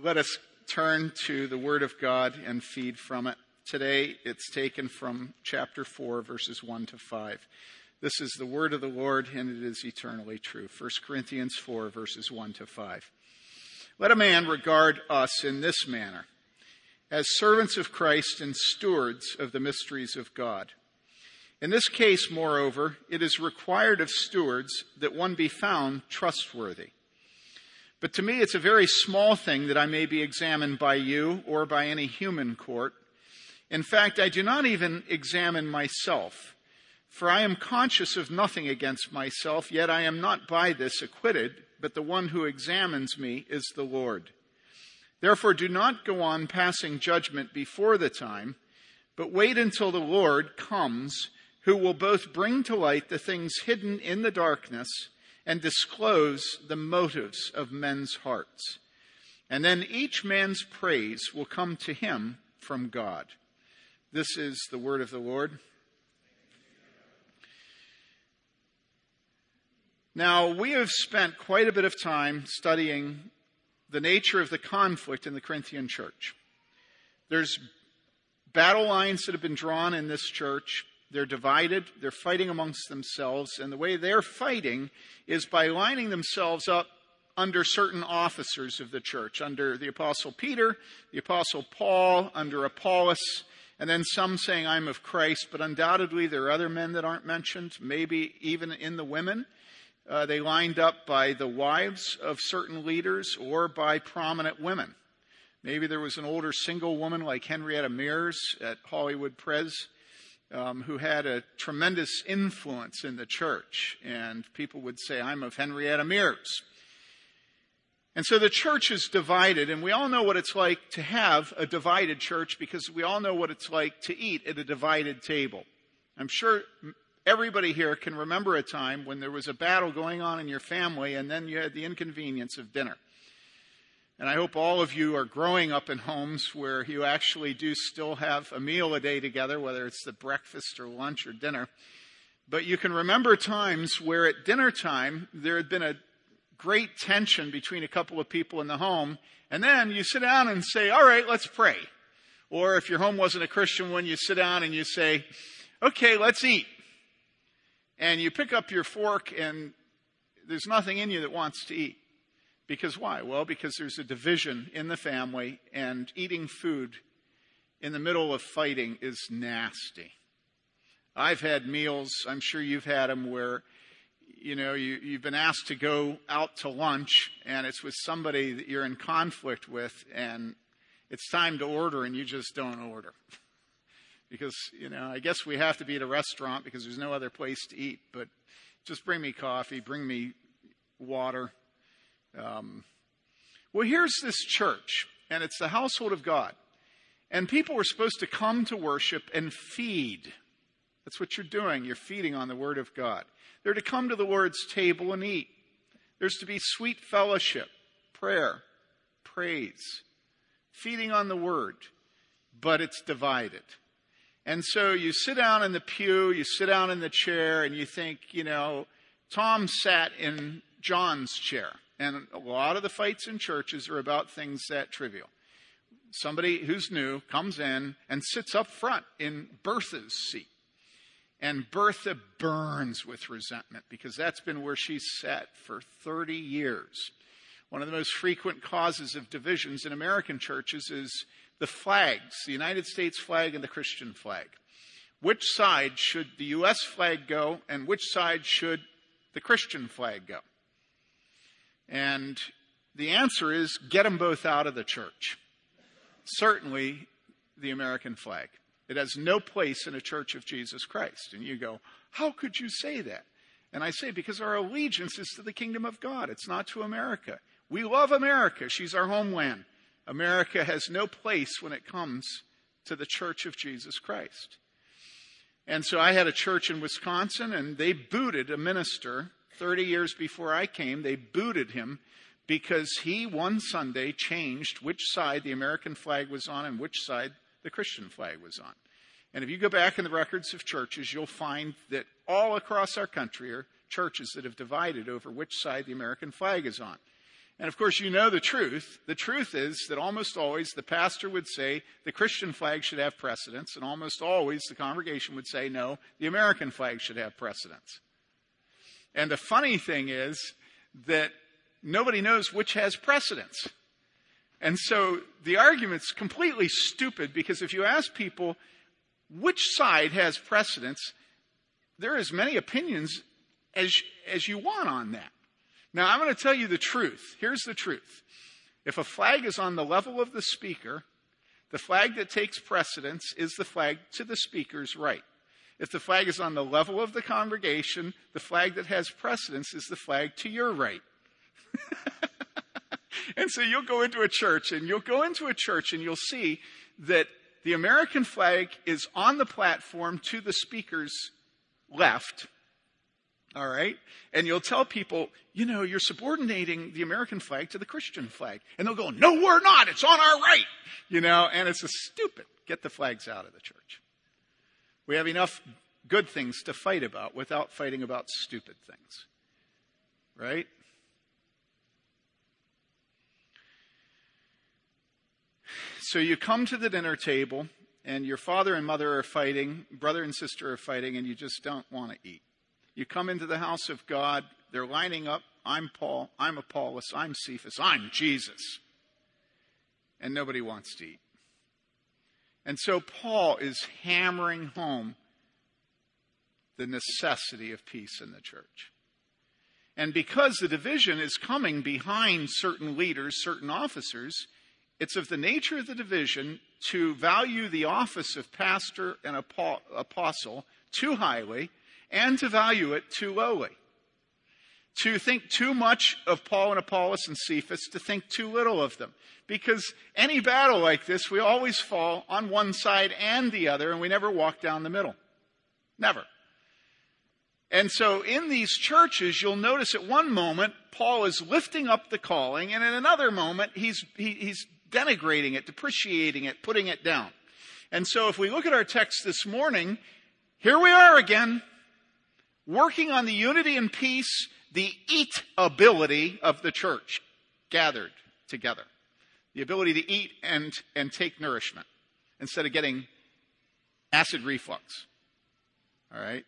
Let us turn to the Word of God and feed from it. Today it's taken from chapter 4, verses 1 to 5. This is the Word of the Lord, and it is eternally true. 1 Corinthians 4, verses 1 to 5. Let a man regard us in this manner as servants of Christ and stewards of the mysteries of God. In this case, moreover, it is required of stewards that one be found trustworthy. But to me, it's a very small thing that I may be examined by you or by any human court. In fact, I do not even examine myself, for I am conscious of nothing against myself, yet I am not by this acquitted, but the one who examines me is the Lord. Therefore, do not go on passing judgment before the time, but wait until the Lord comes, who will both bring to light the things hidden in the darkness and disclose the motives of men's hearts. And then each man's praise will come to him from God. This is the word of the Lord. Now, we have spent quite a bit of time studying the nature of the conflict in the Corinthian church. There's battle lines that have been drawn in this church they're divided. They're fighting amongst themselves. And the way they're fighting is by lining themselves up under certain officers of the church, under the Apostle Peter, the Apostle Paul, under Apollos, and then some saying, I'm of Christ, but undoubtedly there are other men that aren't mentioned, maybe even in the women. Uh, they lined up by the wives of certain leaders or by prominent women. Maybe there was an older single woman like Henrietta Mears at Hollywood Pres um, who had a tremendous influence in the church. And people would say, I'm of Henrietta Mears. And so the church is divided, and we all know what it's like to have a divided church because we all know what it's like to eat at a divided table. I'm sure everybody here can remember a time when there was a battle going on in your family, and then you had the inconvenience of dinner. And I hope all of you are growing up in homes where you actually do still have a meal a day together, whether it's the breakfast or lunch or dinner. But you can remember times where at dinner time there had been a great tension between a couple of people in the home, and then you sit down and say, All right, let's pray. Or if your home wasn't a Christian one, you sit down and you say, Okay, let's eat. And you pick up your fork, and there's nothing in you that wants to eat. Because why? Well, because there's a division in the family, and eating food in the middle of fighting is nasty. I've had meals, I'm sure you've had them, where you know you, you've been asked to go out to lunch, and it's with somebody that you're in conflict with, and it's time to order, and you just don't order. because, you know, I guess we have to be at a restaurant because there's no other place to eat, but just bring me coffee, bring me water. Um, well, here's this church, and it's the household of God. And people are supposed to come to worship and feed. That's what you're doing. You're feeding on the Word of God. They're to come to the Lord's table and eat. There's to be sweet fellowship, prayer, praise, feeding on the Word, but it's divided. And so you sit down in the pew, you sit down in the chair, and you think, you know, Tom sat in John's chair. And a lot of the fights in churches are about things that trivial. Somebody who's new comes in and sits up front in Bertha's seat. And Bertha burns with resentment because that's been where she's sat for 30 years. One of the most frequent causes of divisions in American churches is the flags, the United States flag and the Christian flag. Which side should the U.S. flag go and which side should the Christian flag go? And the answer is get them both out of the church. Certainly the American flag. It has no place in a church of Jesus Christ. And you go, how could you say that? And I say, because our allegiance is to the kingdom of God. It's not to America. We love America. She's our homeland. America has no place when it comes to the church of Jesus Christ. And so I had a church in Wisconsin, and they booted a minister 30 years before I came, they booted him because he one Sunday changed which side the American flag was on and which side the Christian flag was on. And if you go back in the records of churches, you'll find that all across our country are churches that have divided over which side the American flag is on. And of course, you know the truth. The truth is that almost always the pastor would say the Christian flag should have precedence, and almost always the congregation would say no, the American flag should have precedence. And the funny thing is that nobody knows which has precedence. And so the argument's completely stupid because if you ask people which side has precedence, there are as many opinions as, as you want on that. Now, I'm going to tell you the truth. Here's the truth. If a flag is on the level of the speaker, the flag that takes precedence is the flag to the speaker's right. If the flag is on the level of the congregation, the flag that has precedence is the flag to your right. and so you'll go into a church and you'll go into a church and you'll see that the American flag is on the platform to the speaker's left all right? And you'll tell people, you know, you're subordinating the American flag to the Christian flag. And they'll go, no, we're not. It's on our right. You know, and it's a stupid. Get the flags out of the church. We have enough good things to fight about without fighting about stupid things. Right? So you come to the dinner table and your father and mother are fighting, brother and sister are fighting, and you just don't want to eat. You come into the house of God, they're lining up. I'm Paul, I'm Apollos, I'm Cephas, I'm Jesus. And nobody wants to eat. And so Paul is hammering home the necessity of peace in the church. And because the division is coming behind certain leaders, certain officers, it's of the nature of the division to value the office of pastor and apostle too highly and to value it too lowly. To think too much of Paul and Apollos and Cephas, to think too little of them. Because any battle like this, we always fall on one side and the other, and we never walk down the middle. Never. And so in these churches, you'll notice at one moment, Paul is lifting up the calling, and in another moment, he's, he, he's denigrating it, depreciating it, putting it down. And so if we look at our text this morning, here we are again working on the unity and peace, the eat ability of the church gathered together. The ability to eat and, and take nourishment instead of getting acid reflux. All right?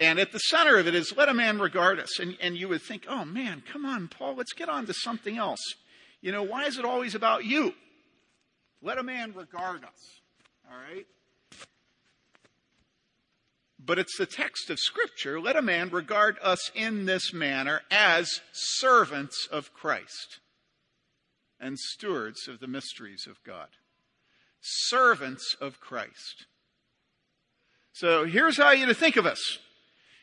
And at the center of it is let a man regard us. And, and you would think, oh man, come on, Paul, let's get on to something else. You know, why is it always about you? Let a man regard us. All right? But it's the text of Scripture. Let a man regard us in this manner as servants of Christ and stewards of the mysteries of God. Servants of Christ. So here's how you're to think of us.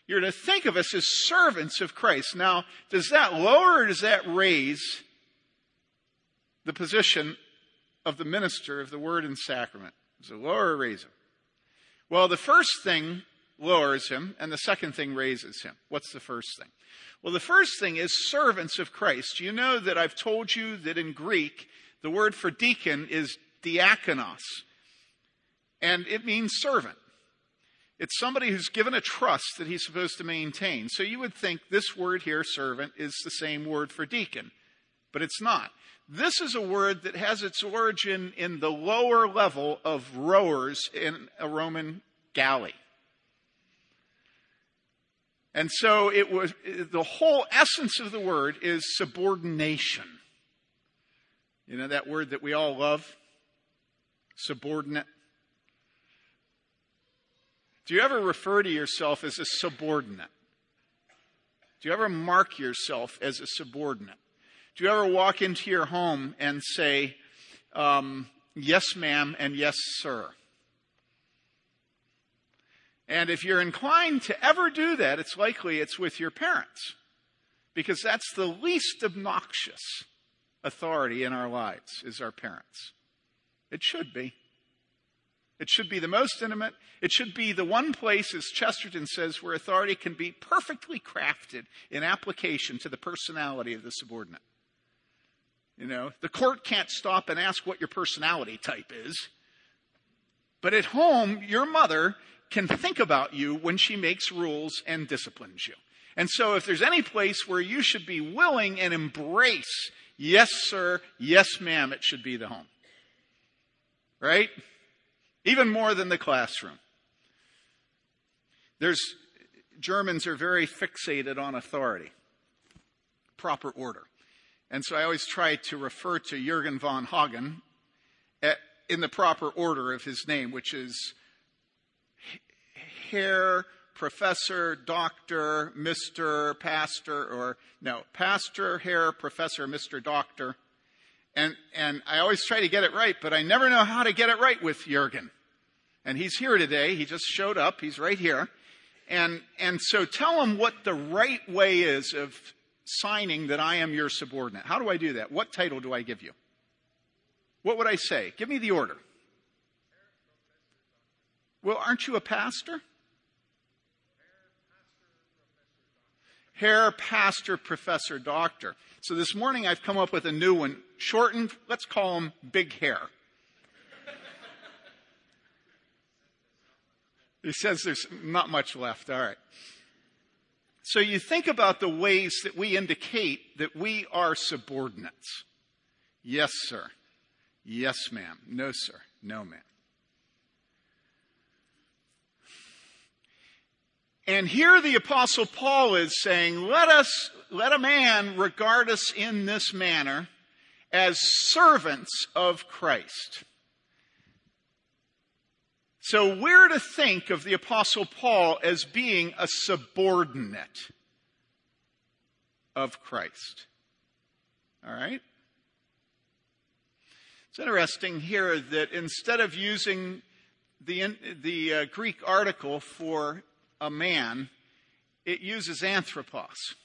You're to think of us as servants of Christ. Now, does that lower or does that raise the position of the minister of the word and sacrament? Does it lower or raise it? Well, the first thing lowers him, and the second thing raises him. What's the first thing? Well, the first thing is servants of Christ. You know that I've told you that in Greek, the word for deacon is diakonos, and it means servant. It's somebody who's given a trust that he's supposed to maintain. So you would think this word here, servant, is the same word for deacon, but it's not. This is a word that has its origin in the lower level of rowers in a Roman galley. And so it was, the whole essence of the word is subordination. You know that word that we all love? Subordinate. Do you ever refer to yourself as a subordinate? Do you ever mark yourself as a subordinate? Do you ever walk into your home and say, um, yes, ma'am, and yes, sir? And if you're inclined to ever do that, it's likely it's with your parents. Because that's the least obnoxious authority in our lives is our parents. It should be. It should be the most intimate. It should be the one place, as Chesterton says, where authority can be perfectly crafted in application to the personality of the subordinate. You know, the court can't stop and ask what your personality type is. But at home, your mother can think about you when she makes rules and disciplines you. And so if there's any place where you should be willing and embrace, yes, sir, yes, ma'am, it should be the home. Right? Even more than the classroom. There's, Germans are very fixated on authority, proper order. And so I always try to refer to Jurgen von Hagen eh, in the proper order of his name, which is Herr, Professor, Doctor, Mr., Pastor, or no, Pastor, Herr, Professor, Mr., Doctor. And, and I always try to get it right, but I never know how to get it right with Jurgen. And he's here today. He just showed up. He's right here. And, and so tell him what the right way is of signing that I am your subordinate. How do I do that? What title do I give you? What would I say? Give me the order. Well, aren't you a pastor? Herr Pastor Professor Doctor. So this morning I've come up with a new one, shortened, let's call him Big Hair. he says there's not much left. All right. So you think about the ways that we indicate that we are subordinates. Yes, sir. Yes, ma'am. No, sir. No, ma'am. And here the apostle Paul is saying, let us, let a man regard us in this manner as servants of Christ. So we're to think of the apostle Paul as being a subordinate of Christ. All right? It's interesting here that instead of using the, the uh, Greek article for a man, it uses anthropos.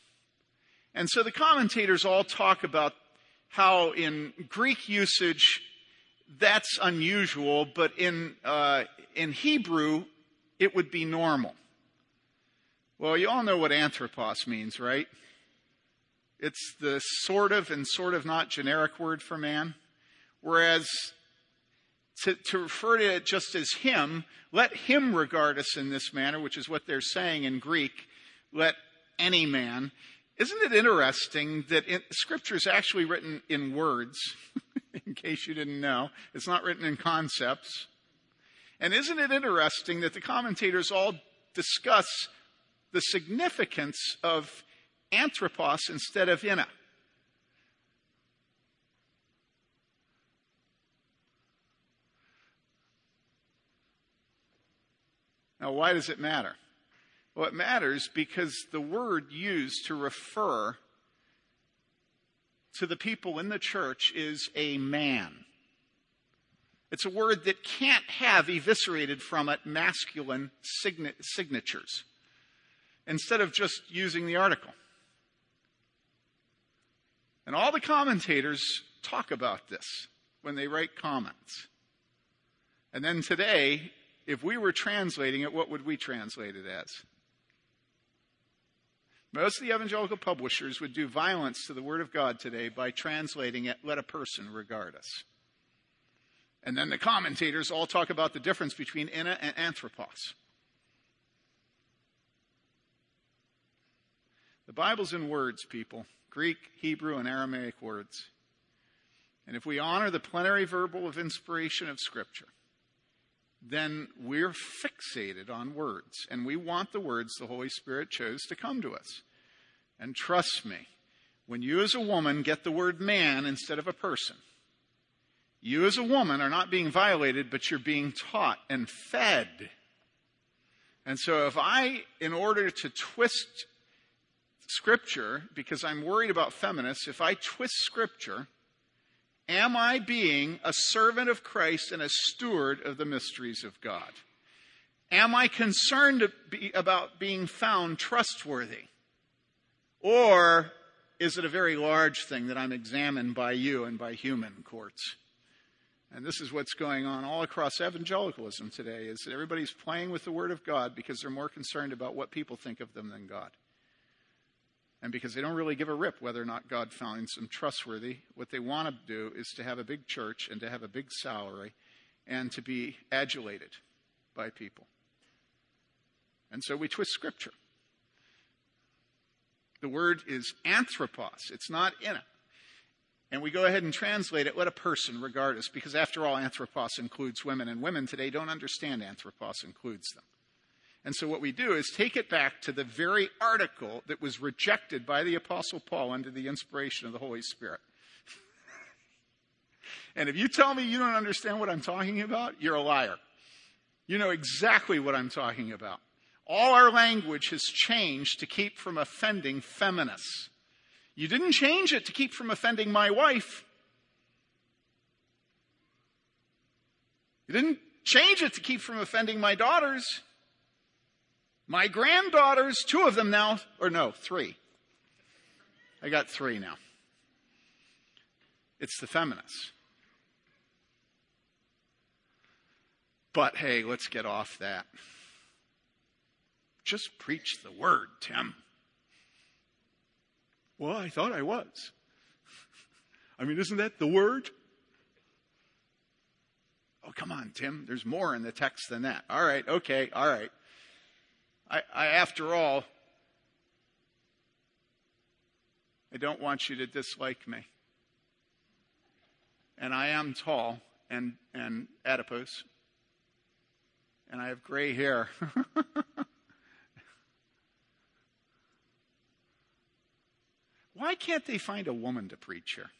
And so the commentators all talk about how in Greek usage that's unusual, but in, uh, in Hebrew, it would be normal. Well, you all know what anthropos means, right? It's the sort of and sort of not generic word for man. Whereas to, to, refer to it just as him, let him regard us in this manner, which is what they're saying in Greek, let any man. Isn't it interesting that scripture is actually written in words, in case you didn't know? It's not written in concepts. And isn't it interesting that the commentators all discuss the significance of anthropos instead of ina? Now, why does it matter? Well, it matters because the word used to refer to the people in the church is a man. It's a word that can't have eviscerated from it masculine sign- signatures instead of just using the article. And all the commentators talk about this when they write comments. And then today, if we were translating it, what would we translate it as? Most of the evangelical publishers would do violence to the Word of God today by translating it, let a person regard us. And then the commentators all talk about the difference between ina and anthropos. The Bible's in words, people Greek, Hebrew, and Aramaic words. And if we honor the plenary verbal of inspiration of Scripture, then we're fixated on words. And we want the words the Holy Spirit chose to come to us. And trust me, when you as a woman get the word man instead of a person, you, as a woman, are not being violated, but you're being taught and fed. And so, if I, in order to twist Scripture, because I'm worried about feminists, if I twist Scripture, am I being a servant of Christ and a steward of the mysteries of God? Am I concerned about being found trustworthy? Or is it a very large thing that I'm examined by you and by human courts? And this is what's going on all across evangelicalism today is that everybody's playing with the word of God because they're more concerned about what people think of them than God. And because they don't really give a rip whether or not God finds them trustworthy, what they want to do is to have a big church and to have a big salary and to be adulated by people. And so we twist scripture. The word is anthropos. It's not in it. And we go ahead and translate it, let a person regard us, because after all, anthropos includes women, and women today don't understand anthropos includes them. And so what we do is take it back to the very article that was rejected by the Apostle Paul under the inspiration of the Holy Spirit. and if you tell me you don't understand what I'm talking about, you're a liar. You know exactly what I'm talking about. All our language has changed to keep from offending feminists. You didn't change it to keep from offending my wife. You didn't change it to keep from offending my daughters. My granddaughters, two of them now, or no, three. I got three now. It's the feminists. But hey, let's get off that. Just preach the word, Tim. Well, I thought I was. I mean, isn't that the word? Oh, come on, Tim. There's more in the text than that. All right, okay, all right. I, I, after all, I don't want you to dislike me. And I am tall and, and adipose, and I have gray hair. Why can't they find a woman to preach here?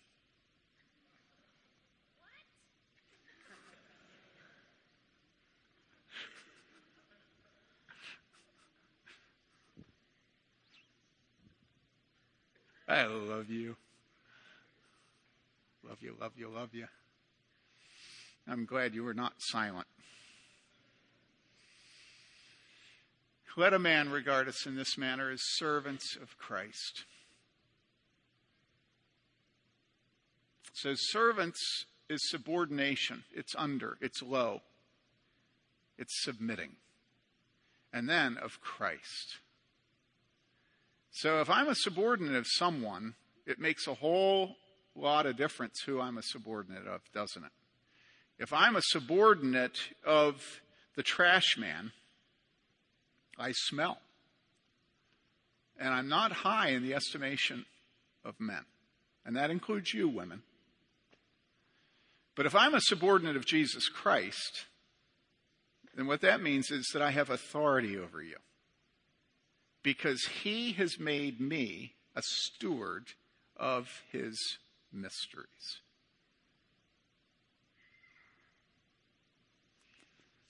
I love you. Love you, love you, love you. I'm glad you were not silent. Let a man regard us in this manner as servants of Christ. So, servants is subordination, it's under, it's low, it's submitting. And then of Christ. So if I'm a subordinate of someone, it makes a whole lot of difference who I'm a subordinate of, doesn't it? If I'm a subordinate of the trash man, I smell. And I'm not high in the estimation of men. And that includes you, women. But if I'm a subordinate of Jesus Christ, then what that means is that I have authority over you because he has made me a steward of his mysteries.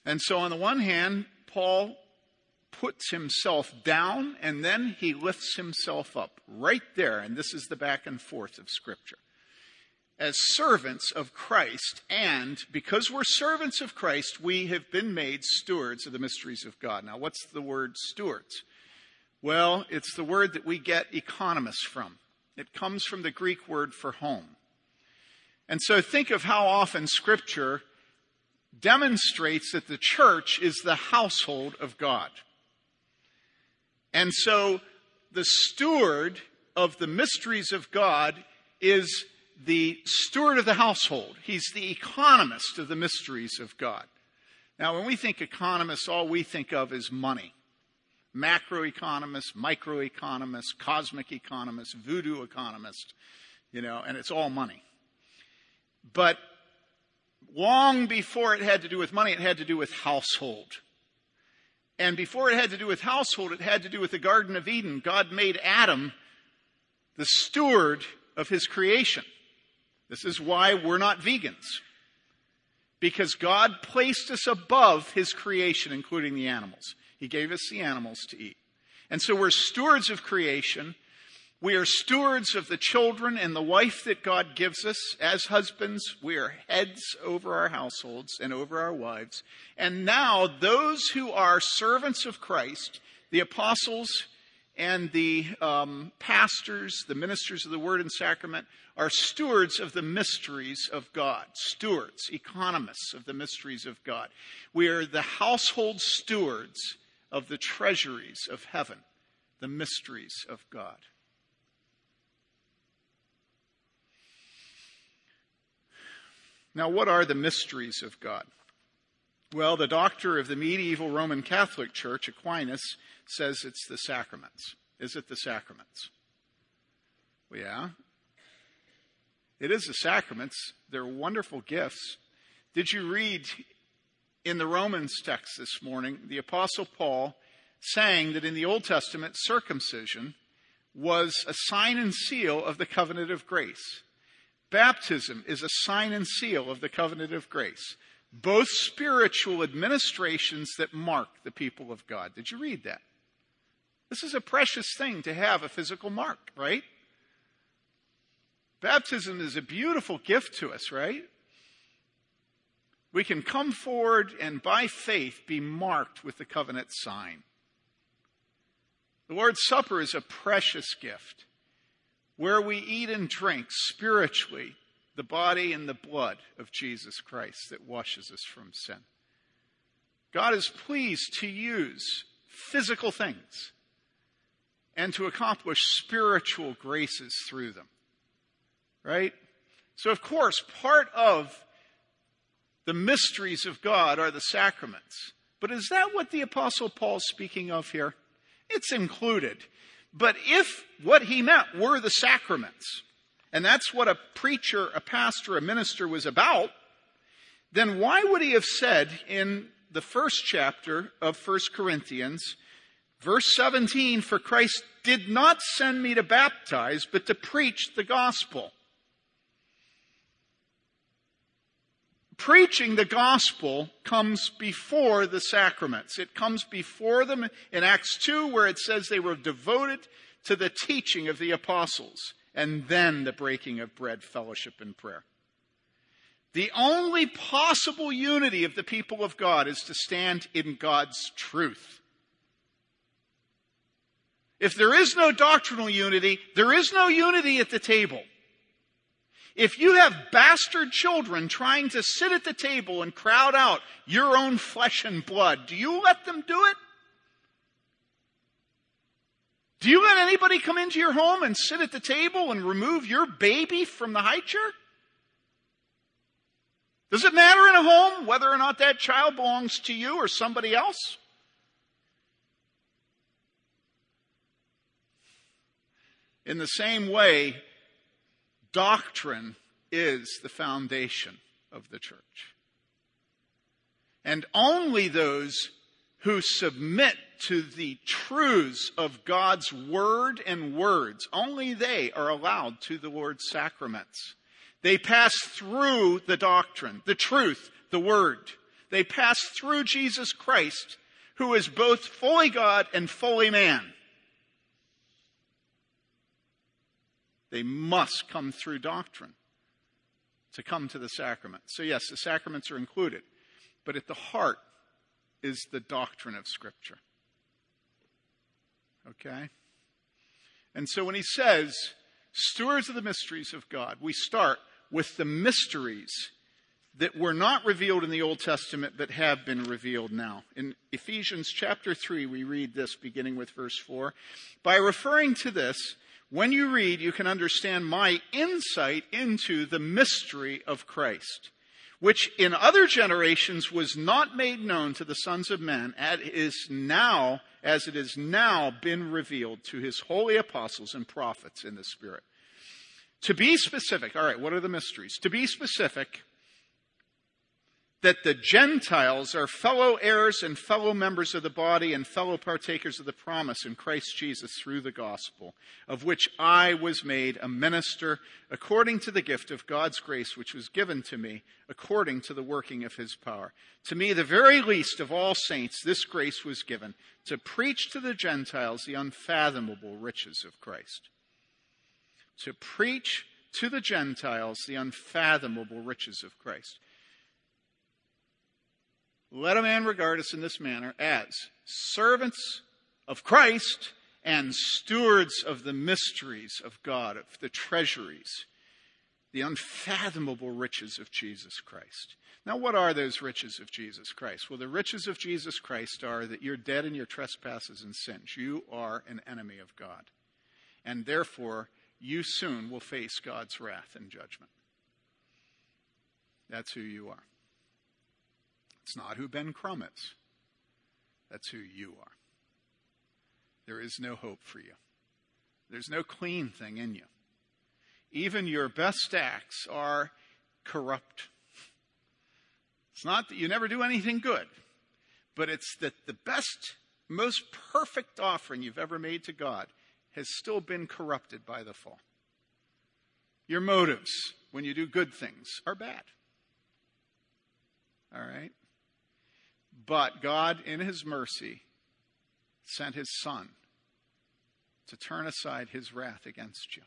And so, on the one hand, Paul puts himself down and then he lifts himself up right there. And this is the back and forth of Scripture. As servants of Christ, and because we're servants of Christ, we have been made stewards of the mysteries of God. Now, what's the word stewards? Well, it's the word that we get economist from. It comes from the Greek word for home. And so think of how often Scripture demonstrates that the church is the household of God. And so the steward of the mysteries of God is the steward of the household. He's the economist of the mysteries of God. Now, when we think economists, all we think of is money macroeconomist, microeconomists, cosmic economists, voodoo economists, you know, and it's all money. But long before it had to do with money, it had to do with household. And before it had to do with household, it had to do with the Garden of Eden. God made Adam the steward of his creation. This is why we're not vegans. Because God placed us above his creation, including the animals. He gave us the animals to eat. And so we're stewards of creation. We are stewards of the children and the wife that God gives us. As husbands, we are heads over our households and over our wives. And now, those who are servants of Christ, the apostles and the um, pastors, the ministers of the word and sacrament, are stewards of the mysteries of God. Stewards, economists of the mysteries of God. We are the household stewards of the treasuries of heaven, the mysteries of God. Now, what are the mysteries of God? Well, the doctor of the medieval Roman Catholic Church, Aquinas, says it's the sacraments. Is it the sacraments? Well, yeah. It is the sacraments. They're wonderful gifts. Did you read in the Romans text this morning the Apostle Paul saying that in the Old Testament, circumcision was a sign and seal of the covenant of grace? Baptism is a sign and seal of the covenant of grace. Both spiritual administrations that mark the people of God. Did you read that? This is a precious thing to have a physical mark, right? Baptism is a beautiful gift to us, right? We can come forward and by faith be marked with the covenant sign. The Lord's Supper is a precious gift where we eat and drink spiritually the body and the blood of Jesus Christ that washes us from sin. God is pleased to use physical things and to accomplish spiritual graces through them. Right? So, of course, part of the mysteries of God are the sacraments. But is that what the Apostle Paul's speaking of here? It's included. But if what he meant were the sacraments, and that's what a preacher, a pastor, a minister was about, then why would he have said in the first chapter of 1 Corinthians, verse 17, for Christ did not send me to baptize, but to preach the gospel? Preaching the gospel comes before the sacraments. It comes before them in Acts 2, where it says they were devoted to the teaching of the apostles, and then the breaking of bread, fellowship, and prayer. The only possible unity of the people of God is to stand in God's truth. If there is no doctrinal unity, there is no unity at the table. If you have bastard children trying to sit at the table and crowd out your own flesh and blood, do you let them do it? Do you let anybody come into your home and sit at the table and remove your baby from the high chair? Does it matter in a home whether or not that child belongs to you or somebody else? In the same way, Doctrine is the foundation of the church. And only those who submit to the truths of God's word and words, only they are allowed to the Lord's sacraments. They pass through the doctrine, the truth, the word. They pass through Jesus Christ, who is both fully God and fully man. They must come through doctrine to come to the sacrament. So, yes, the sacraments are included, but at the heart is the doctrine of Scripture. Okay? And so when he says, stewards of the mysteries of God, we start with the mysteries that were not revealed in the Old Testament but have been revealed now. In Ephesians chapter 3, we read this beginning with verse 4. By referring to this, when you read, you can understand my insight into the mystery of Christ, which in other generations was not made known to the sons of men, as is now, as it is now been revealed to his holy apostles and prophets in the Spirit. To be specific, all right, what are the mysteries? To be specific, that the Gentiles are fellow heirs and fellow members of the body and fellow partakers of the promise in Christ Jesus through the gospel, of which I was made a minister according to the gift of God's grace which was given to me according to the working of his power. To me, the very least of all saints, this grace was given to preach to the Gentiles the unfathomable riches of Christ. To preach to the Gentiles the unfathomable riches of Christ. Let a man regard us in this manner as servants of Christ and stewards of the mysteries of God, of the treasuries, the unfathomable riches of Jesus Christ. Now, what are those riches of Jesus Christ? Well, the riches of Jesus Christ are that you're dead in your trespasses and sins. You are an enemy of God. And therefore, you soon will face God's wrath and judgment. That's who you are. It's not who Ben Crum is. That's who you are. There is no hope for you. There's no clean thing in you. even your best acts are corrupt. It's not that you never do anything good, but it's that the best, most perfect offering you've ever made to God has still been corrupted by the fall. Your motives when you do good things are bad. All right? But God, in His mercy, sent His Son to turn aside His wrath against you.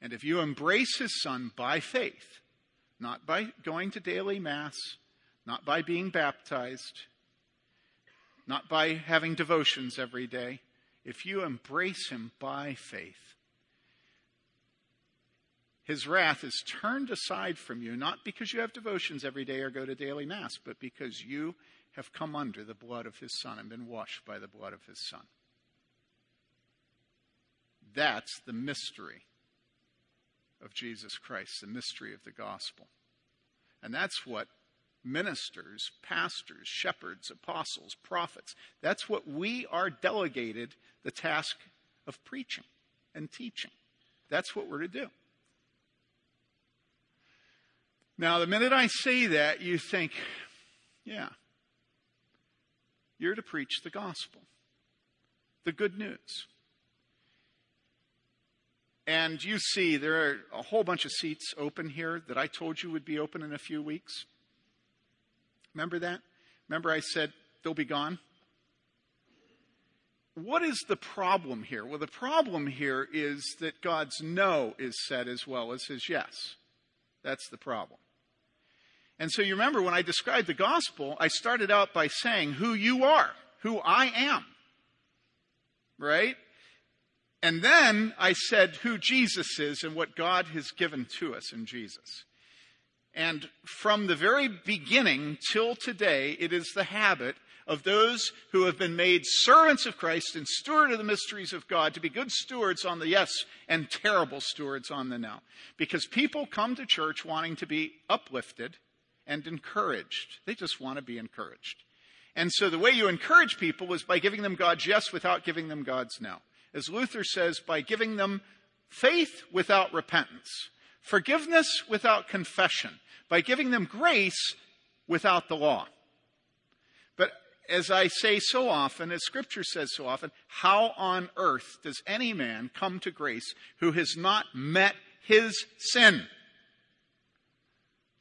And if you embrace His Son by faith, not by going to daily Mass, not by being baptized, not by having devotions every day, if you embrace Him by faith, his wrath is turned aside from you, not because you have devotions every day or go to daily Mass, but because you have come under the blood of His Son and been washed by the blood of His Son. That's the mystery of Jesus Christ, the mystery of the gospel. And that's what ministers, pastors, shepherds, apostles, prophets, that's what we are delegated the task of preaching and teaching. That's what we're to do. Now, the minute I say that, you think, yeah, you're to preach the gospel, the good news. And you see, there are a whole bunch of seats open here that I told you would be open in a few weeks. Remember that? Remember I said they'll be gone? What is the problem here? Well, the problem here is that God's no is said as well as his yes. That's the problem. And so you remember when I described the gospel, I started out by saying who you are, who I am. Right? And then I said who Jesus is and what God has given to us in Jesus. And from the very beginning till today, it is the habit of those who have been made servants of Christ and steward of the mysteries of God to be good stewards on the yes and terrible stewards on the no. Because people come to church wanting to be uplifted and encouraged. They just want to be encouraged. And so the way you encourage people is by giving them God's yes without giving them God's no. As Luther says, by giving them faith without repentance, forgiveness without confession, by giving them grace without the law. But as I say so often, as Scripture says so often, how on earth does any man come to grace who has not met his sin?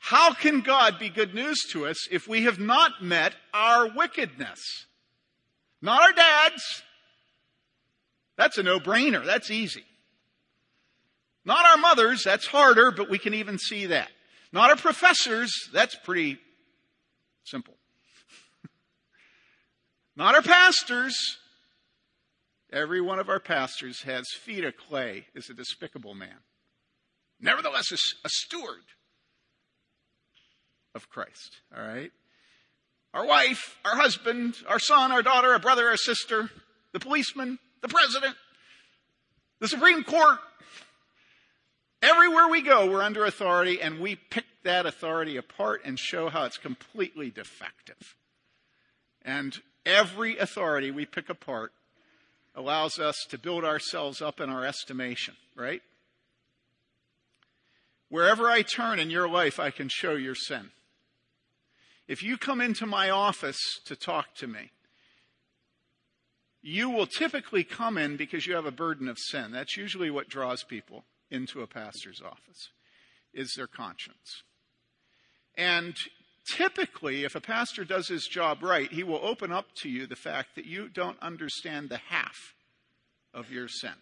How can God be good news to us if we have not met our wickedness? Not our dads. That's a no-brainer. That's easy. Not our mothers. That's harder, but we can even see that. Not our professors. That's pretty simple. Not our pastors. Every one of our pastors has feet of clay, is a despicable man. Nevertheless, a steward of Christ. All right? Our wife, our husband, our son, our daughter, our brother, our sister, the policeman, the president, the Supreme Court. Everywhere we go, we're under authority, and we pick that authority apart and show how it's completely defective. And every authority we pick apart allows us to build ourselves up in our estimation, right? Wherever I turn in your life, I can show your sin. If you come into my office to talk to me, you will typically come in because you have a burden of sin. That's usually what draws people into a pastor's office, is their conscience. And typically, if a pastor does his job right, he will open up to you the fact that you don't understand the half of your sin.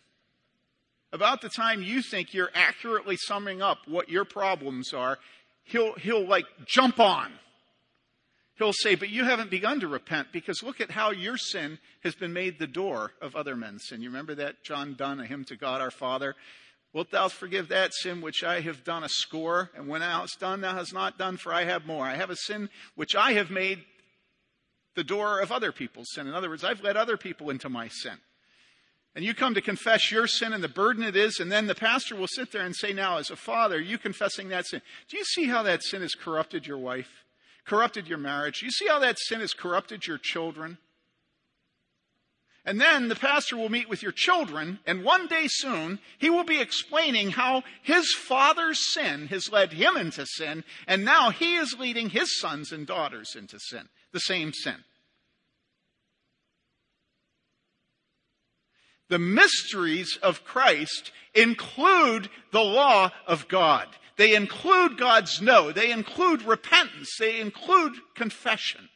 About the time you think you're accurately summing up what your problems are, he'll, he'll like jump on He'll say, But you haven't begun to repent because look at how your sin has been made the door of other men's sin. You remember that John Donne, a hymn to God our Father? Wilt thou forgive that sin which I have done a score? And when thou hast done, thou hast not done, for I have more. I have a sin which I have made the door of other people's sin. In other words, I've led other people into my sin. And you come to confess your sin and the burden it is, and then the pastor will sit there and say, Now, as a father, you confessing that sin. Do you see how that sin has corrupted your wife? Corrupted your marriage. You see how that sin has corrupted your children? And then the pastor will meet with your children, and one day soon, he will be explaining how his father's sin has led him into sin, and now he is leading his sons and daughters into sin, the same sin. The mysteries of Christ include the law of God. They include God's no. They include repentance. They include confession.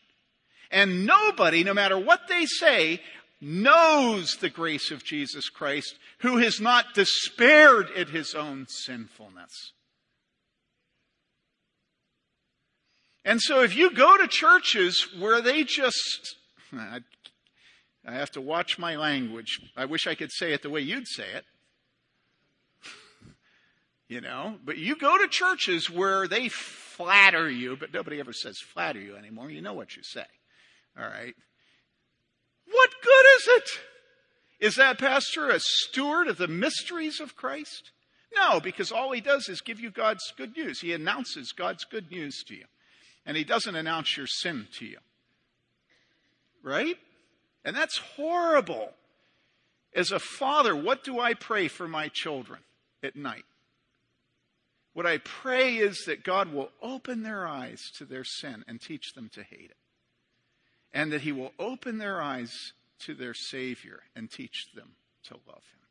And nobody, no matter what they say, knows the grace of Jesus Christ who has not despaired at his own sinfulness. And so if you go to churches where they just, I, have to watch my language. I wish I could say it the way you'd say it. You know, but you go to churches where they flatter you, but nobody ever says flatter you anymore. You know what you say. All right. What good is it? Is that pastor a steward of the mysteries of Christ? No, because all he does is give you God's good news. He announces God's good news to you. And he doesn't announce your sin to you. Right? And that's horrible. As a father, what do I pray for my children at night? What I pray is that God will open their eyes to their sin and teach them to hate it and that he will open their eyes to their Savior and teach them to love him.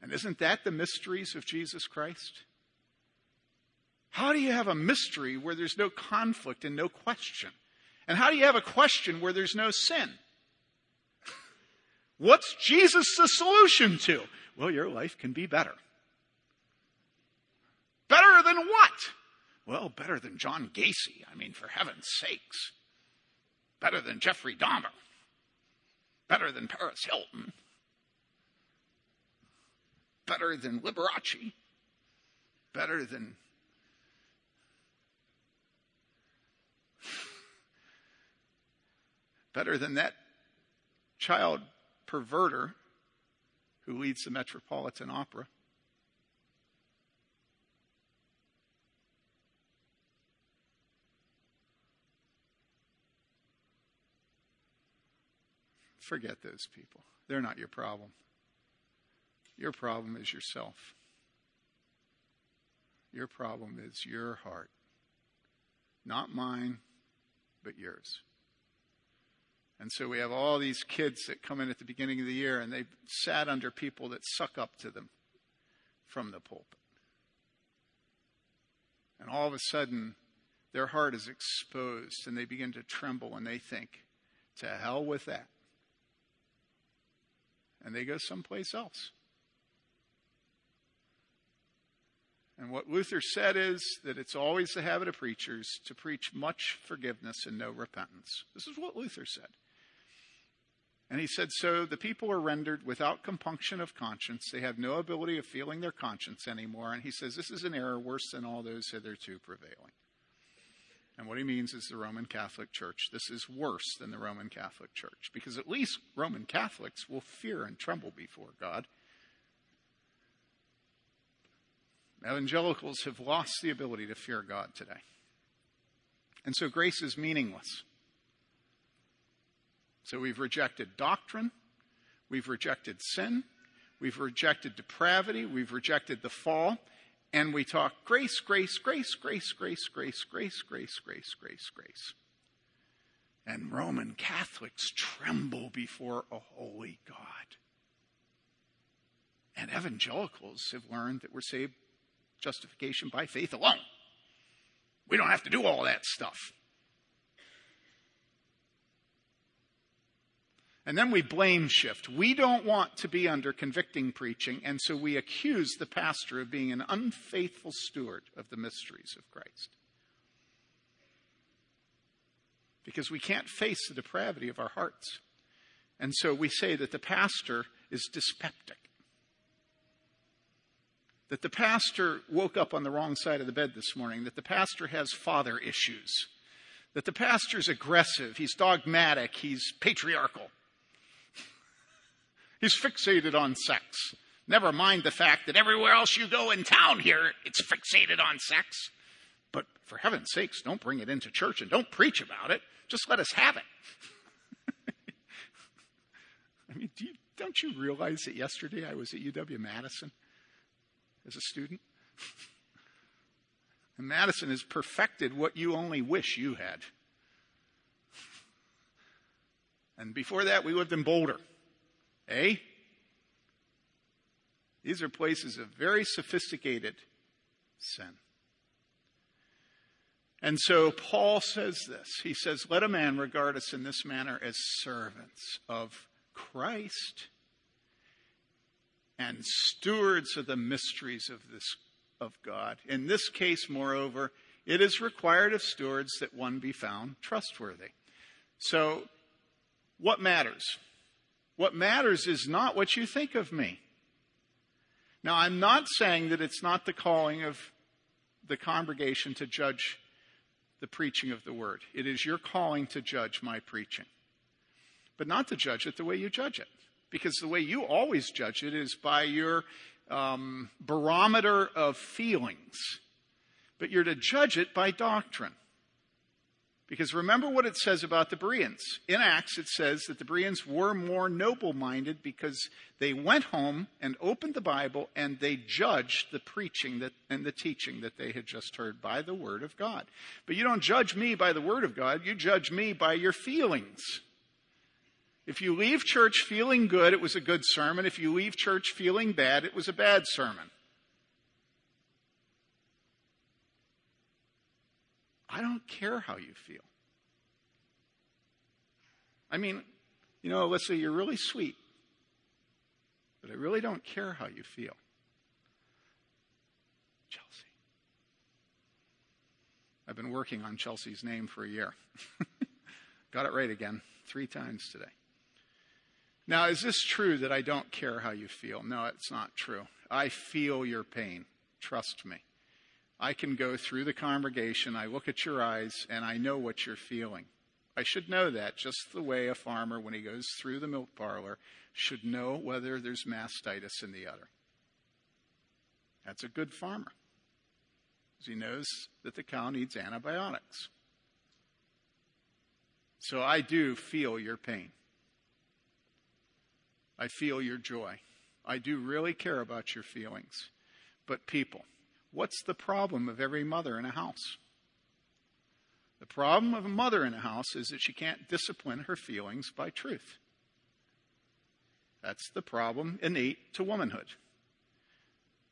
And isn't that the mysteries of Jesus Christ? How do you have a mystery where there's no conflict and no question? And how do you have a question where there's no sin? What's Jesus the solution to? Well, your life can be better. Better than what? Well, better than John Gacy. I mean, for heaven's sakes. Better than Jeffrey Dahmer. Better than Paris Hilton. Better than Liberace. Better than better than that child perverter who leads the Metropolitan Opera. Forget those people. They're not your problem. Your problem is yourself. Your problem is your heart. Not mine, but yours. And so we have all these kids that come in at the beginning of the year and they've sat under people that suck up to them from the pulpit. And all of a sudden, their heart is exposed and they begin to tremble and they think, to hell with that and they go someplace else. And what Luther said is that it's always the habit of preachers to preach much forgiveness and no repentance. This is what Luther said. And he said, So the people are rendered without compunction of conscience. They have no ability of feeling their conscience anymore. And he says, This is an error worse than all those hitherto prevailing. And what he means is the Roman Catholic Church. This is worse than the Roman Catholic Church because at least Roman Catholics will fear and tremble before God. Evangelicals have lost the ability to fear God today. And so grace is meaningless. So we've rejected doctrine, we've rejected sin, we've rejected depravity, we've rejected the fall, and we talk grace, grace, grace, grace, grace, grace, grace, grace, grace, grace, grace. And Roman Catholics tremble before a holy God. And evangelicals have learned that we're saved justification by faith alone. We don't have to do all that stuff. And then we blame shift. We don't want to be under convicting preaching, and so we accuse the pastor of being an unfaithful steward of the mysteries of Christ. Because we can't face the depravity of our hearts. And so we say that the pastor is dyspeptic. That the pastor woke up on the wrong side of the bed this morning. That the pastor has father issues. That the pastor's aggressive. He's dogmatic. He's patriarchal. He's fixated on sex. Never mind the fact that everywhere else you go in town here, it's fixated on sex. But for heaven's sakes, don't bring it into church and don't preach about it. Just let us have it. I mean, do you, don't you realize that yesterday I was at UW Madison as a student? and Madison has perfected what you only wish you had. And before that, we lived in Boulder. Eh? These are places of very sophisticated sin. And so Paul says this. He says, Let a man regard us in this manner as servants of Christ and stewards of the mysteries of this of God. In this case, moreover, it is required of stewards that one be found trustworthy. So, what matters? What matters is not what you think of me. Now, I'm not saying that it's not the calling of the congregation to judge the preaching of the word. It is your calling to judge my preaching, but not to judge it the way you judge it. Because the way you always judge it is by your um, barometer of feelings, but you're to judge it by doctrine. Because remember what it says about the Bereans. In Acts, it says that the Bereans were more noble minded because they went home and opened the Bible and they judged the preaching that, and the teaching that they had just heard by the Word of God. But you don't judge me by the Word of God, you judge me by your feelings. If you leave church feeling good, it was a good sermon. If you leave church feeling bad, it was a bad sermon. I don't care how you feel. I mean, you know, Alyssa, you're really sweet, but I really don't care how you feel. Chelsea. I've been working on Chelsea's name for a year. Got it right again, three times today. Now, is this true that I don't care how you feel? No, it's not true. I feel your pain. Trust me. I can go through the congregation, I look at your eyes, and I know what you're feeling. I should know that, just the way a farmer, when he goes through the milk parlor, should know whether there's mastitis in the udder. That's a good farmer, because he knows that the cow needs antibiotics. So I do feel your pain. I feel your joy. I do really care about your feelings. But people, What's the problem of every mother in a house? The problem of a mother in a house is that she can't discipline her feelings by truth. That's the problem innate to womanhood.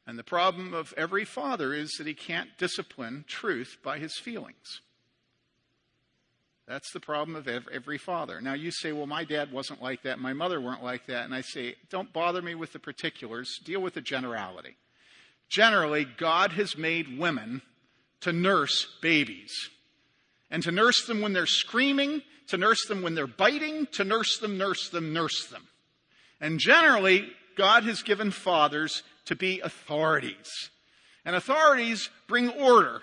And the problem of every father is that he can't discipline truth by his feelings. That's the problem of every father. Now you say, well, my dad wasn't like that, my mother weren't like that. And I say, don't bother me with the particulars, deal with the generality. Generally, God has made women to nurse babies and to nurse them when they're screaming, to nurse them when they're biting, to nurse them, nurse them, nurse them. And generally, God has given fathers to be authorities. And authorities bring order.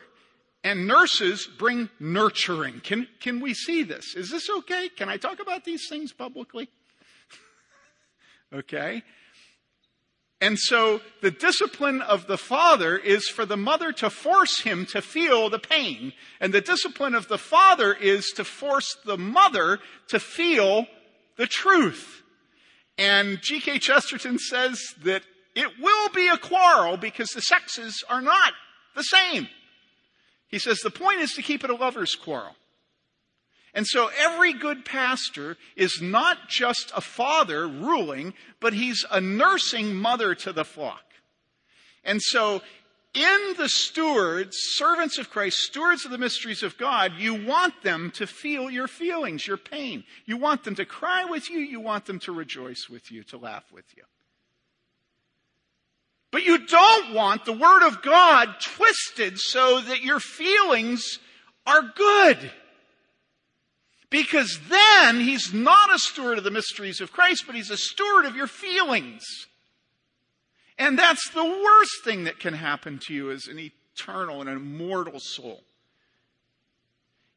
And nurses bring nurturing. Can, can we see this? Is this okay? Can I talk about these things publicly? okay. And so the discipline of the father is for the mother to force him to feel the pain. And the discipline of the father is to force the mother to feel the truth. And G.K. Chesterton says that it will be a quarrel because the sexes are not the same. He says the point is to keep it a lover's quarrel. And so every good pastor is not just a father ruling, but he's a nursing mother to the flock. And so in the stewards, servants of Christ, stewards of the mysteries of God, you want them to feel your feelings, your pain. You want them to cry with you. You want them to rejoice with you, to laugh with you. But you don't want the Word of God twisted so that your feelings are good. Because then he's not a steward of the mysteries of Christ, but he's a steward of your feelings. And that's the worst thing that can happen to you as an eternal and an immortal soul.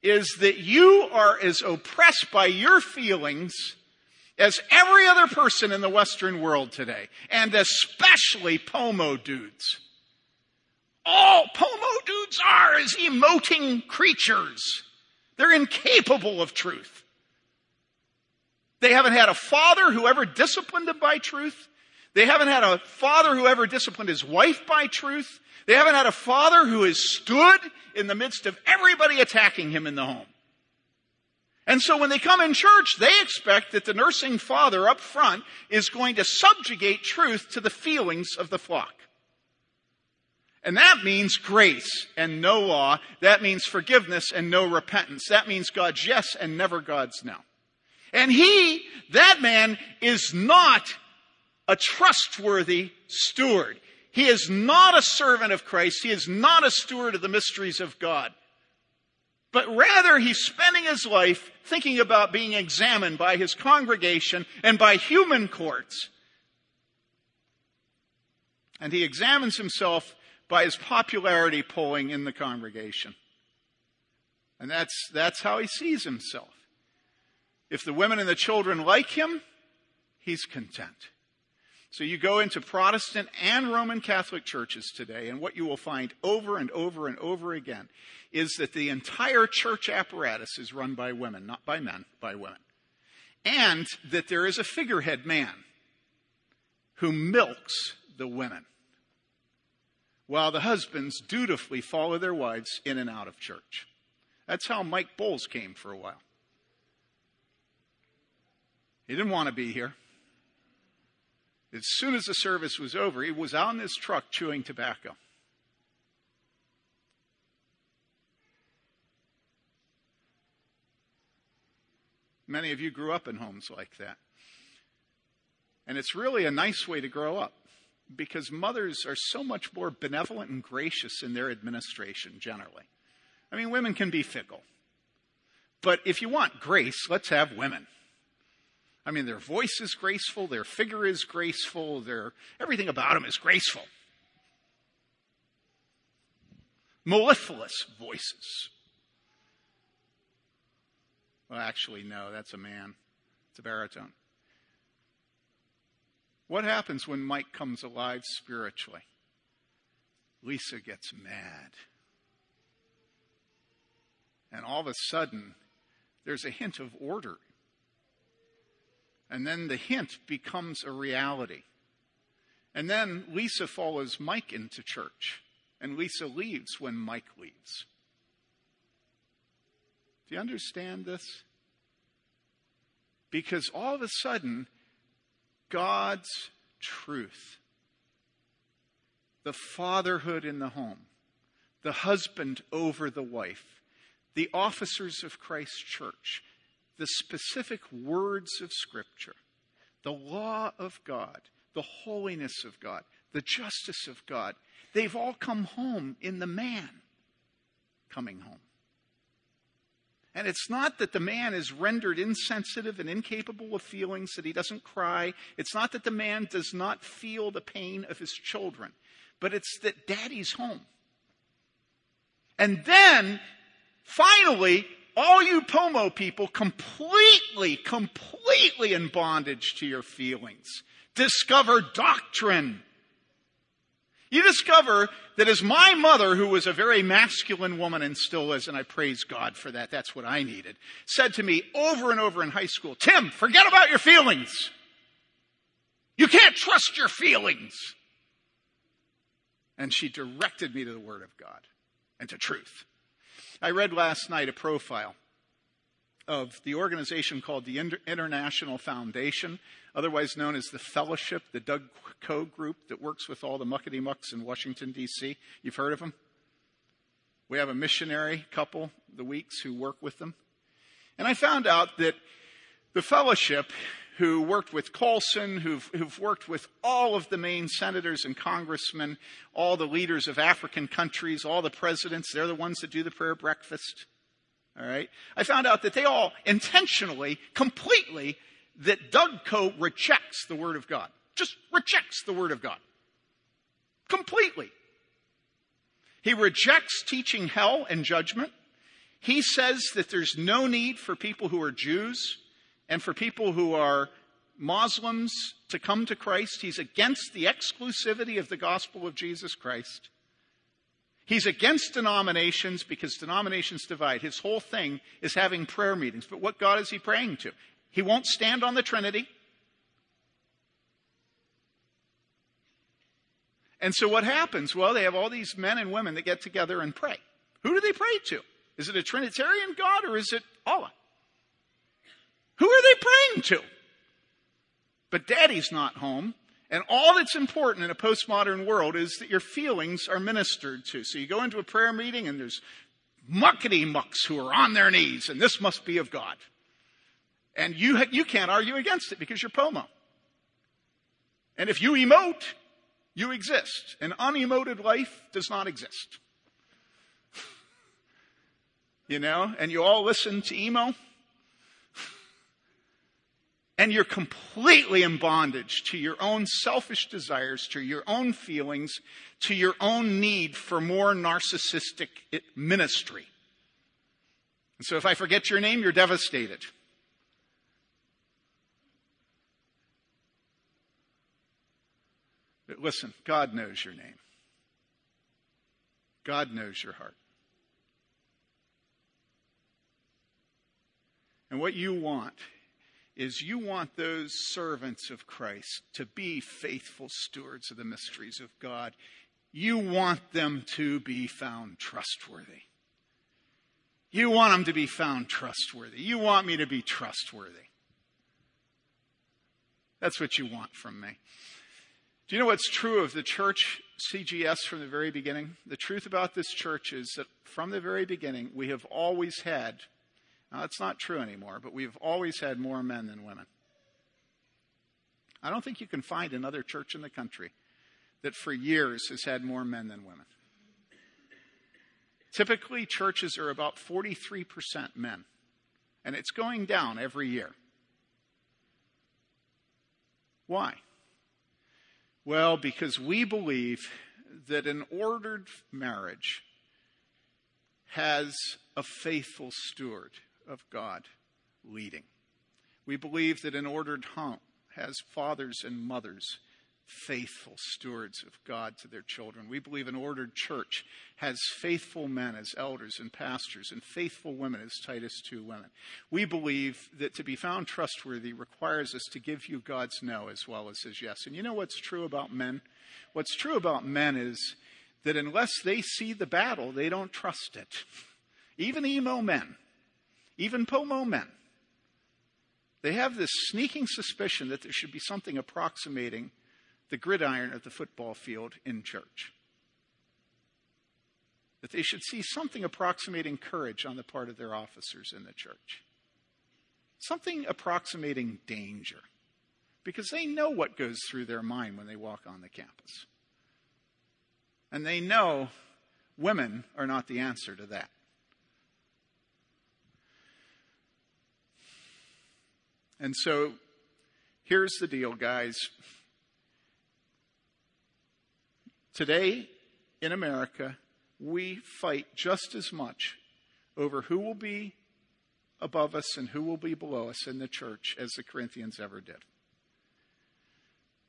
Is that you are as oppressed by your feelings as every other person in the Western world today, and especially Pomo dudes. All Pomo dudes are is emoting creatures they're incapable of truth. They haven't had a father who ever disciplined them by truth. They haven't had a father who ever disciplined his wife by truth. They haven't had a father who has stood in the midst of everybody attacking him in the home. And so when they come in church, they expect that the nursing father up front is going to subjugate truth to the feelings of the flock. And that means grace and no law. That means forgiveness and no repentance. That means God's yes and never God's no. And he, that man, is not a trustworthy steward. He is not a servant of Christ. He is not a steward of the mysteries of God. But rather, he's spending his life thinking about being examined by his congregation and by human courts. And he examines himself by his popularity polling in the congregation. And that's, that's how he sees himself. If the women and the children like him, he's content. So you go into Protestant and Roman Catholic churches today, and what you will find over and over and over again is that the entire church apparatus is run by women, not by men, by women. And that there is a figurehead man who milks the women, while the husbands dutifully follow their wives in and out of church. That's how Mike Bowles came for a while. He didn't want to be here. As soon as the service was over, he was out in his truck chewing tobacco. Many of you grew up in homes like that. And it's really a nice way to grow up because mothers are so much more benevolent and gracious in their administration generally. I mean, women can be fickle. But if you want grace, let's have women. I mean, their voice is graceful, their figure is graceful, their everything about them is graceful. Mellifluous voices. Well, actually, no, that's a man. It's a baritone. What happens when Mike comes alive spiritually? Lisa gets mad. And all of a sudden, there's a hint of order and then the hint becomes a reality. And then Lisa follows Mike into church. And Lisa leaves when Mike leaves. Do you understand this? Because all of a sudden, God's truth, the fatherhood in the home, the husband over the wife, the officers of Christ's church, the specific words of Scripture, the law of God, the holiness of God, the justice of God, they've all come home in the man coming home. And it's not that the man is rendered insensitive and incapable of feelings, that he doesn't cry. It's not that the man does not feel the pain of his children, but it's that daddy's home. And then, finally, all you Pomo people completely, completely in bondage to your feelings. Discover doctrine. You discover that as my mother, who was a very masculine woman and still is, and I praise God for that, that's what I needed, said to me over and over in high school, Tim, forget about your feelings. You can't trust your feelings. And she directed me to the Word of God and to truth. I read last night a profile of the organization called the International Foundation, otherwise known as the Fellowship, the Doug Coe group that works with all the muckety mucks in Washington, D.C. You've heard of them? We have a missionary couple, the Weeks, who work with them. And I found out that the fellowship, who worked with Colson, who've, who've, worked with all of the main senators and congressmen, all the leaders of African countries, all the presidents, they're the ones that do the prayer breakfast. All right. I found out that they all intentionally, completely, that Doug Coe rejects the Word of God. Just rejects the Word of God. Completely. He rejects teaching hell and judgment. He says that there's no need for people who are Jews and for people who are Muslims to come to Christ. He's against the exclusivity of the gospel of Jesus Christ. He's against denominations because denominations divide. His whole thing is having prayer meetings. But what God is he praying to? He won't stand on the Trinity. And so what happens? Well, they have all these men and women that get together and pray. Who do they pray to? Is it a Trinitarian God or is it Allah? Who are they praying to? But daddy's not home. And all that's important in a postmodern world is that your feelings are ministered to. So you go into a prayer meeting and there's muckety mucks who are on their knees, and this must be of God. And you, you can't argue against it because you're POMO. And if you emote, you exist. An unemoted life does not exist. you know, and you all listen to emo. And you're completely in bondage to your own selfish desires, to your own feelings, to your own need for more narcissistic ministry. And so if I forget your name, you're devastated. But listen, God knows your name. God knows your heart. And what you want is you want those servants of Christ to be faithful stewards of the mysteries of God. You want them to be found trustworthy. You want them to be found trustworthy. You want me to be trustworthy. That's what you want from me. Do you know what's true of the church CGS from the very beginning? The truth about this church is that from the very beginning, we have always had now, that's not true anymore, but we've always had more men than women. I don't think you can find another church in the country that for years has had more men than women. Typically, churches are about 43% men, and it's going down every year. Why? Well, because we believe that an ordered marriage has a faithful steward of God leading. We believe that an ordered home has fathers and mothers faithful stewards of God to their children. We believe an ordered church has faithful men as elders and pastors and faithful women as Titus 2 women. We believe that to be found trustworthy requires us to give you God's no as well as his yes. And you know what's true about men? What's true about men is that unless they see the battle, they don't trust it. Even emo men even Pomo men. They have this sneaking suspicion that there should be something approximating the gridiron of the football field in church. That they should see something approximating courage on the part of their officers in the church. Something approximating danger. Because they know what goes through their mind when they walk on the campus. And they know women are not the answer to that. And so here's the deal, guys. Today in America, we fight just as much over who will be above us and who will be below us in the church as the Corinthians ever did.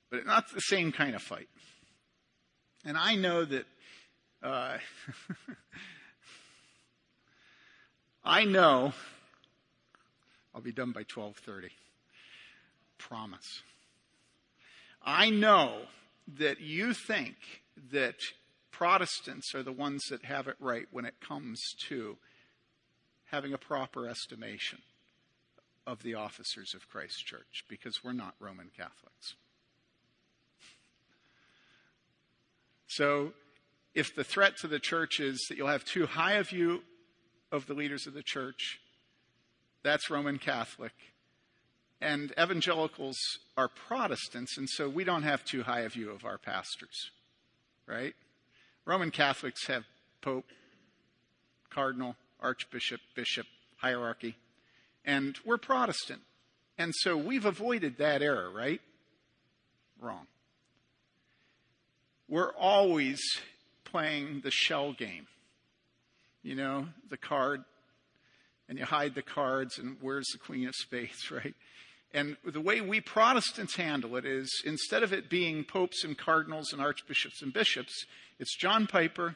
But it's not the same kind of fight. And I know that uh, I know I'll be done by 12:30. Promise. I know that you think that Protestants are the ones that have it right when it comes to having a proper estimation of the officers of Christ Church because we're not Roman Catholics. So, if the threat to the church is that you'll have too high a view of the leaders of the church that's Roman Catholic. And evangelicals are Protestants, and so we don't have too high a view of our pastors, right? Roman Catholics have Pope, Cardinal, Archbishop, Bishop, hierarchy, and we're Protestant. And so we've avoided that error, right? Wrong. We're always playing the shell game. You know, the card and you hide the cards and where's the Queen of Spades, right? And the way we Protestants handle it is instead of it being popes and cardinals and archbishops and bishops, it's John Piper,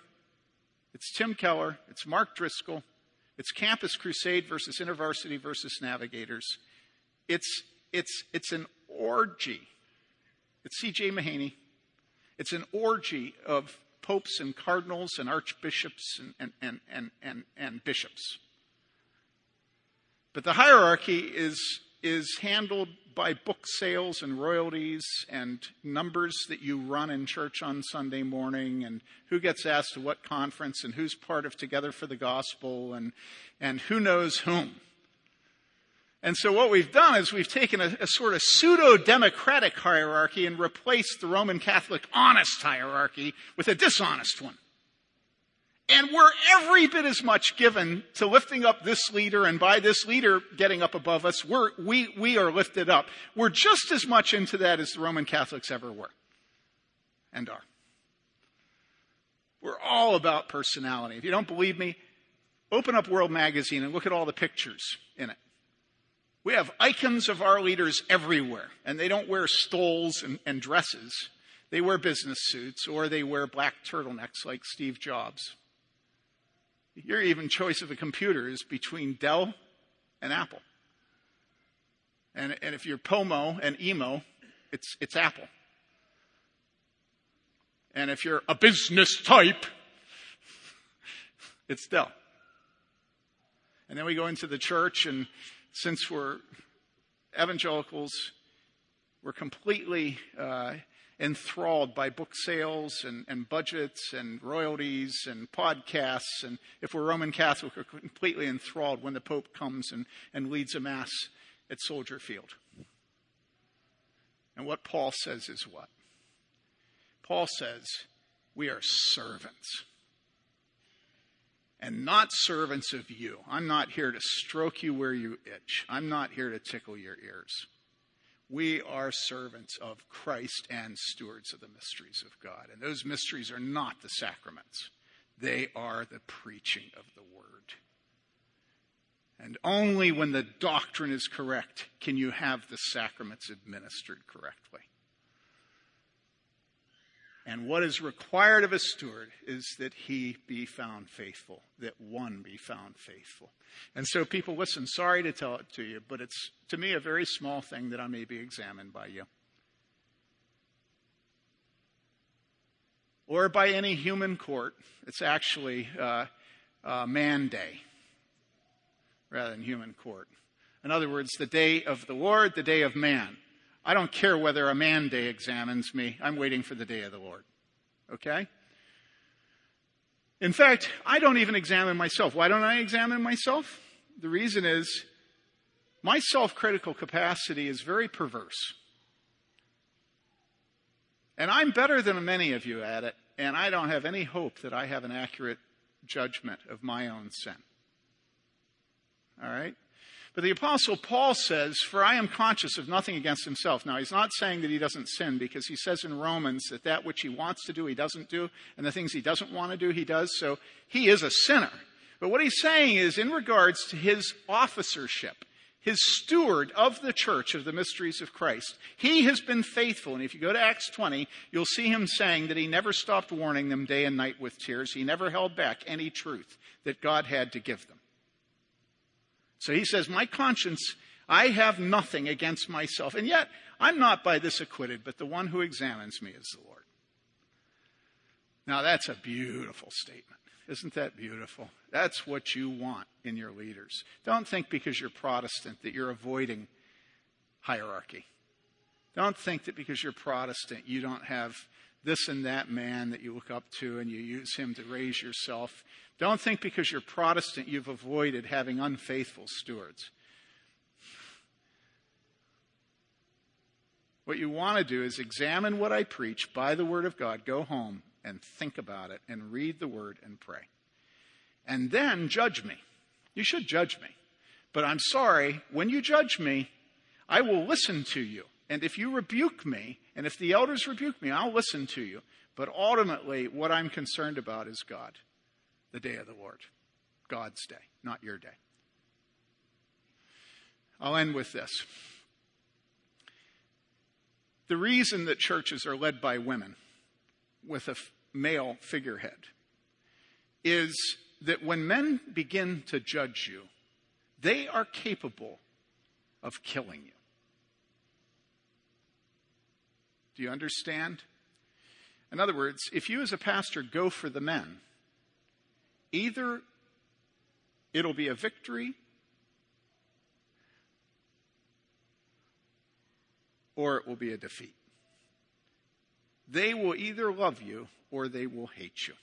it's Tim Keller, it's Mark Driscoll, it's Campus Crusade versus InterVarsity versus Navigators. it's, it's, it's an orgy. It's C.J. Mahaney. It's an orgy of popes and cardinals and archbishops and, and, and, and, and, and bishops. But the hierarchy is, is handled by book sales and royalties and numbers that you run in church on Sunday morning and who gets asked to what conference and who's part of Together for the Gospel and, and who knows whom. And so what we've done is we've taken a, a sort of pseudo-democratic hierarchy and replaced the Roman Catholic honest hierarchy with a dishonest one. And we're every bit as much given to lifting up this leader, and by this leader getting up above us, we're, we, we are lifted up. We're just as much into that as the Roman Catholics ever were and are. We're all about personality. If you don't believe me, open up World Magazine and look at all the pictures in it. We have icons of our leaders everywhere, and they don't wear stoles and, and dresses. They wear business suits or they wear black turtlenecks like Steve Jobs. Your even choice of a computer is between Dell and Apple. And, and if you're POMO and emo, it's, it's Apple. And if you're a business type, it's Dell. And then we go into the church, and since we're evangelicals, we're completely uh, enthralled by book sales and, and, budgets and royalties and podcasts. And if we're Roman Catholic, we're completely enthralled when the Pope comes and, and leads a Mass at Soldier Field. And what Paul says is what? Paul says, we are servants. And not servants of you. I'm not here to stroke you where you itch. I'm not here to tickle your ears. We are servants of Christ and stewards of the mysteries of God. And those mysteries are not the sacraments, they are the preaching of the word. And only when the doctrine is correct can you have the sacraments administered correctly. And what is required of a steward is that he be found faithful, that one be found faithful. And so, people, listen, sorry to tell it to you, but it's to me a very small thing that I may be examined by you. Or by any human court. It's actually uh, uh, man day rather than human court. In other words, the day of the Lord, the day of man. I don't care whether a man day examines me. I'm waiting for the day of the Lord. Okay? In fact, I don't even examine myself. Why don't I examine myself? The reason is my self critical capacity is very perverse. And I'm better than many of you at it, and I don't have any hope that I have an accurate judgment of my own sin. All right? But the apostle Paul says, for I am conscious of nothing against himself. Now, he's not saying that he doesn't sin because he says in Romans that that which he wants to do, he doesn't do, and the things he doesn't want to do, he does. So he is a sinner. But what he's saying is in regards to his officership, his steward of the church of the mysteries of Christ. He has been faithful. And if you go to Acts 20, you'll see him saying that he never stopped warning them day and night with tears. He never held back any truth that God had to give them. So he says, My conscience, I have nothing against myself. And yet, I'm not by this acquitted, but the one who examines me is the Lord. Now, that's a beautiful statement. Isn't that beautiful? That's what you want in your leaders. Don't think because you're Protestant that you're avoiding hierarchy. Don't think that because you're Protestant you don't have this and that man that you look up to and you use him to raise yourself. Don't think because you're Protestant you've avoided having unfaithful stewards. What you want to do is examine what I preach by the Word of God, go home and think about it and read the Word and pray. And then judge me. You should judge me. But I'm sorry, when you judge me, I will listen to you. And if you rebuke me, and if the elders rebuke me, I'll listen to you. But ultimately, what I'm concerned about is God, the day of the Lord, God's day, not your day. I'll end with this. The reason that churches are led by women with a male figurehead is that when men begin to judge you, they are capable of killing you. Do you understand? In other words, if you as a pastor go for the men, either it'll be a victory or it will be a defeat. They will either love you or they will hate you.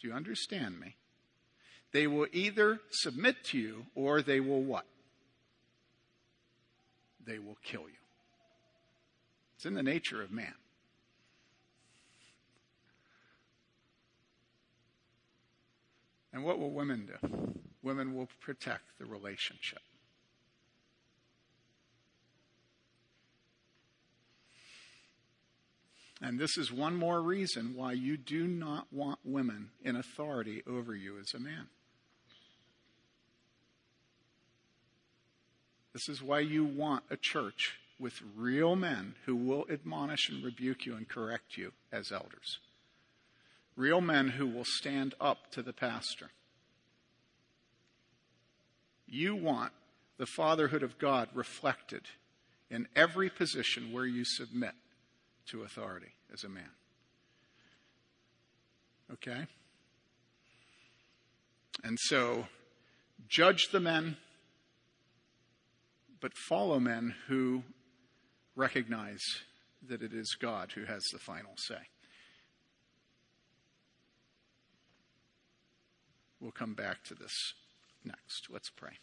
Do you understand me? They will either submit to you or they will what? They will kill you. It's in the nature of man. And what will women do? Women will protect the relationship. And this is one more reason why you do not want women in authority over you as a man. This is why you want a church with real men who will admonish and rebuke you and correct you as elders. Real men who will stand up to the pastor. You want the fatherhood of God reflected in every position where you submit to authority as a man. Okay? And so, judge the men, but follow men who recognize that it is God who has the final say. We'll come back to this next. Let's pray.